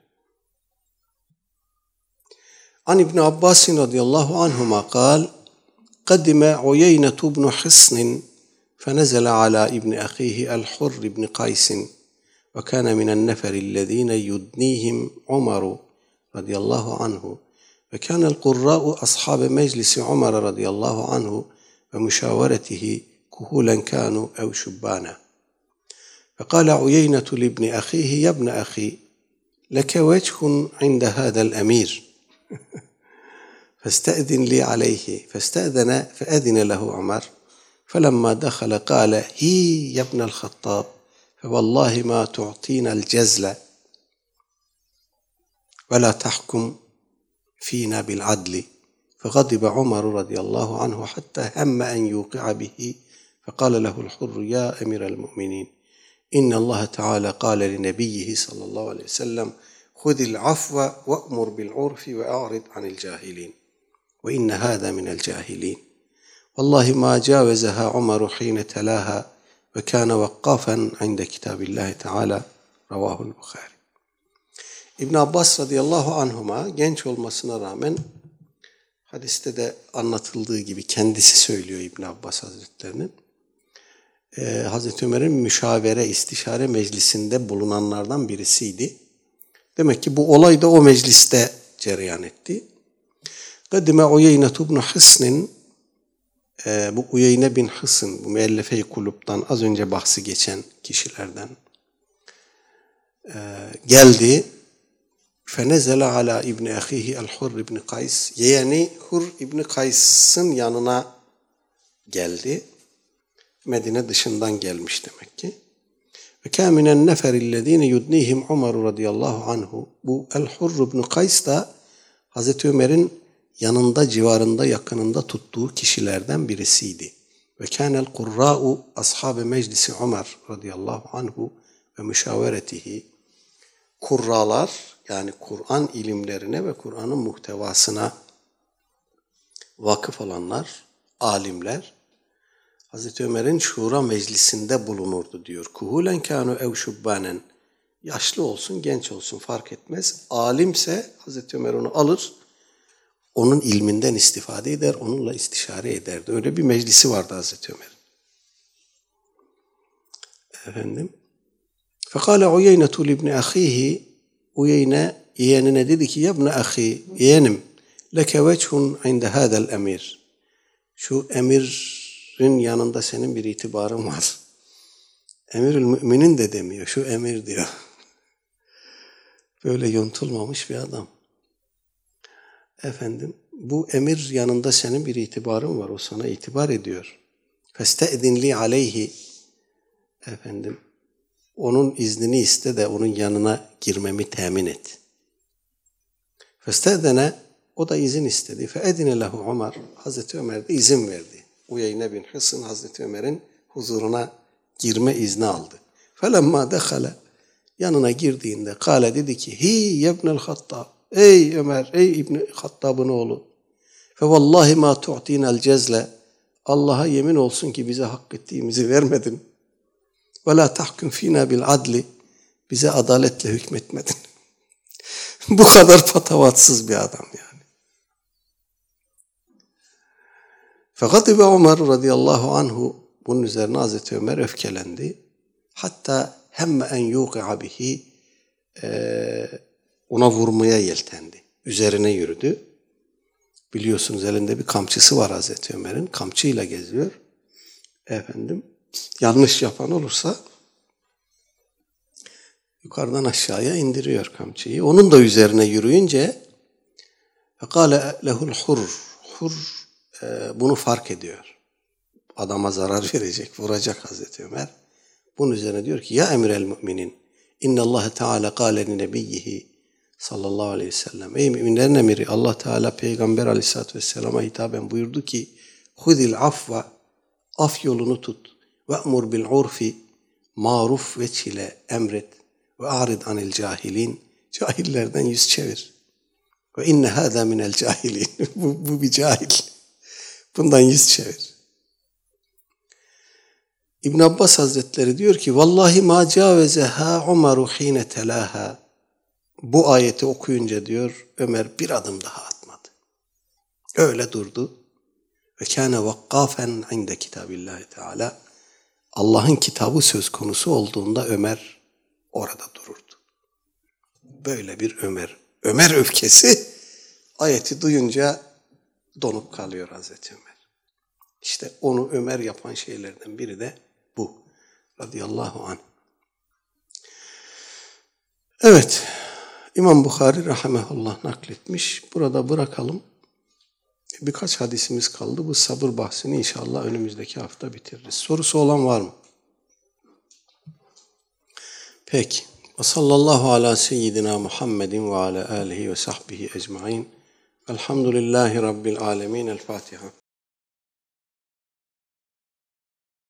An İbn Abbas radıyallahu anhuma kal قدم عيينة بن حصن فنزل على ابن أخيه الحر بن قيس وكان من النفر الذين يدنيهم عمر رضي الله عنه وكان القراء أصحاب مجلس عمر رضي الله عنه ومشاورته كهولا كانوا أو شبانا. فقال عيينة لابن أخيه يا ابن أخي لك وجه عند هذا الأمير. فاستأذن لي عليه فاستأذن فأذن له عمر. فلما دخل قال هي يا ابن الخطاب فوالله ما تعطينا الجزل. ولا تحكم فينا بالعدل. فغضب عمر رضي الله عنه حتى هم أن يوقع به. فقال له الحر يا أمير المؤمنين إن الله تعالى قال لنبيه صلى الله عليه وسلم خذ العفو وأمر بالعرف وأعرض عن الجاهلين. ve inne hâdâ minel cahilin. Vallahi ma câvezeha Umaru hîne telâhâ ve kâne vakkafen inde kitâbillâhi teâlâ. Ravahul Bukhari. ibn Abbas radıyallahu anhuma genç olmasına rağmen hadiste de anlatıldığı gibi kendisi söylüyor ibn Abbas hazretlerinin. Ee, Hazreti Ömer'in müşavere, istişare meclisinde bulunanlardan birisiydi. Demek ki bu olay da o mecliste cereyan etti. Kadime Uyeyne ibn Hısn'in bu Uyeyne bin Hısn, bu müellefe-i kulüpten az önce bahsi geçen kişilerden e, geldi. Fenezele ala İbni Ahihi el-Hur İbni Kays. Yeğeni Hur İbni Kays'ın yanına geldi. Medine dışından gelmiş demek ki. Ve kâminen neferillezîne yudnihim Ömer radıyallahu anhu. Bu El-Hurr ibn Kays da Hazreti Ömer'in yanında, civarında, yakınında tuttuğu kişilerden birisiydi. Ve kânel kurrâ'u ashab-ı meclisi Ömer radıyallahu anhu ve müşaveretihi. Kurralar yani Kur'an ilimlerine ve Kur'an'ın muhtevasına vakıf olanlar, alimler Hazreti Ömer'in şura meclisinde bulunurdu diyor. Kuhulen kanu ev şubbanen. Yaşlı olsun, genç olsun fark etmez. Alimse Hazreti Ömer onu alır, onun ilminden istifade eder, onunla istişare ederdi. Öyle bir meclisi vardı Hazreti Ömer'in. Efendim. Fekale Uyeynetu libni ahihi Uyeyne yeğenine dedi ki yabne ahi yeğenim leke vechun inde hadel emir. Şu emirin yanında senin bir itibarın var. Emirül müminin de demiyor. Şu emir diyor. Böyle yontulmamış bir adam. Efendim bu emir yanında senin bir itibarın var. O sana itibar ediyor. Feste'dinli aleyhi. Efendim onun iznini iste de onun yanına girmemi temin et. Festedene o da izin istedi. Feedine lehu Ömer. Hazreti Ömer de izin verdi. Uyeyne bin Hısın Hazreti Ömer'in huzuruna girme izni aldı. Felemma dehale yanına girdiğinde kale dedi ki hi yebnel hattab ey Ömer ey İbni Hattab'ın oğlu fe vallahi ma tu'tinel cezle Allah'a yemin olsun ki bize hak ettiğimizi vermedin. Ve la tahkum fina bil adli. Bize adaletle hükmetmedin. Bu kadar patavatsız bir adam yani. Fakat İbe Ömer radıyallahu anhu bunun üzerine Hazreti Ömer öfkelendi. Hatta hemme en yuqi'a bihi ona vurmaya yeltendi. Üzerine yürüdü. Biliyorsunuz elinde bir kamçısı var Hazreti Ömer'in. Kamçıyla geziyor. Efendim yanlış yapan olursa yukarıdan aşağıya indiriyor kamçıyı. Onun da üzerine yürüyünce fekale lehul hur hur e, bunu fark ediyor. Adama zarar verecek, vuracak Hazreti Ömer. Bunun üzerine diyor ki ya emir el müminin inna Allah Teala kâle li nebiyyihi sallallahu aleyhi ve sellem. Ey müminlerin emiri Allah Teala Peygamber aleyhissalatü vesselama hitaben buyurdu ki Hudil afva af yolunu tut ve emur bil urfi maruf ve çile emret ve arid anil cahilin cahillerden yüz çevir. Ve inne hâzâ minel cahilin. bu, bu bir cahil. Bundan yüz çevir. İbn Abbas Hazretleri diyor ki vallahi ma cavezeha Umaru hine telaha. Bu ayeti okuyunca diyor Ömer bir adım daha atmadı. Öyle durdu. Ve kâne vakkafen inde kitabillahi teala. Allah'ın kitabı söz konusu olduğunda Ömer orada dururdu. Böyle bir Ömer. Ömer öfkesi ayeti duyunca donup kalıyor Hazreti Ömer. İşte onu Ömer yapan şeylerden biri de bu. Radıyallahu anh. Evet. İmam Bukhari rahmetullah nakletmiş. Burada bırakalım. Birkaç hadisimiz kaldı. Bu sabır bahsini inşallah önümüzdeki hafta bitiririz. Sorusu olan var mı? Peki. Ve sallallahu ala seyyidina Muhammedin ve ala alihi ve sahbihi ecmain. Elhamdülillahi Rabbil alemin. El Fatiha.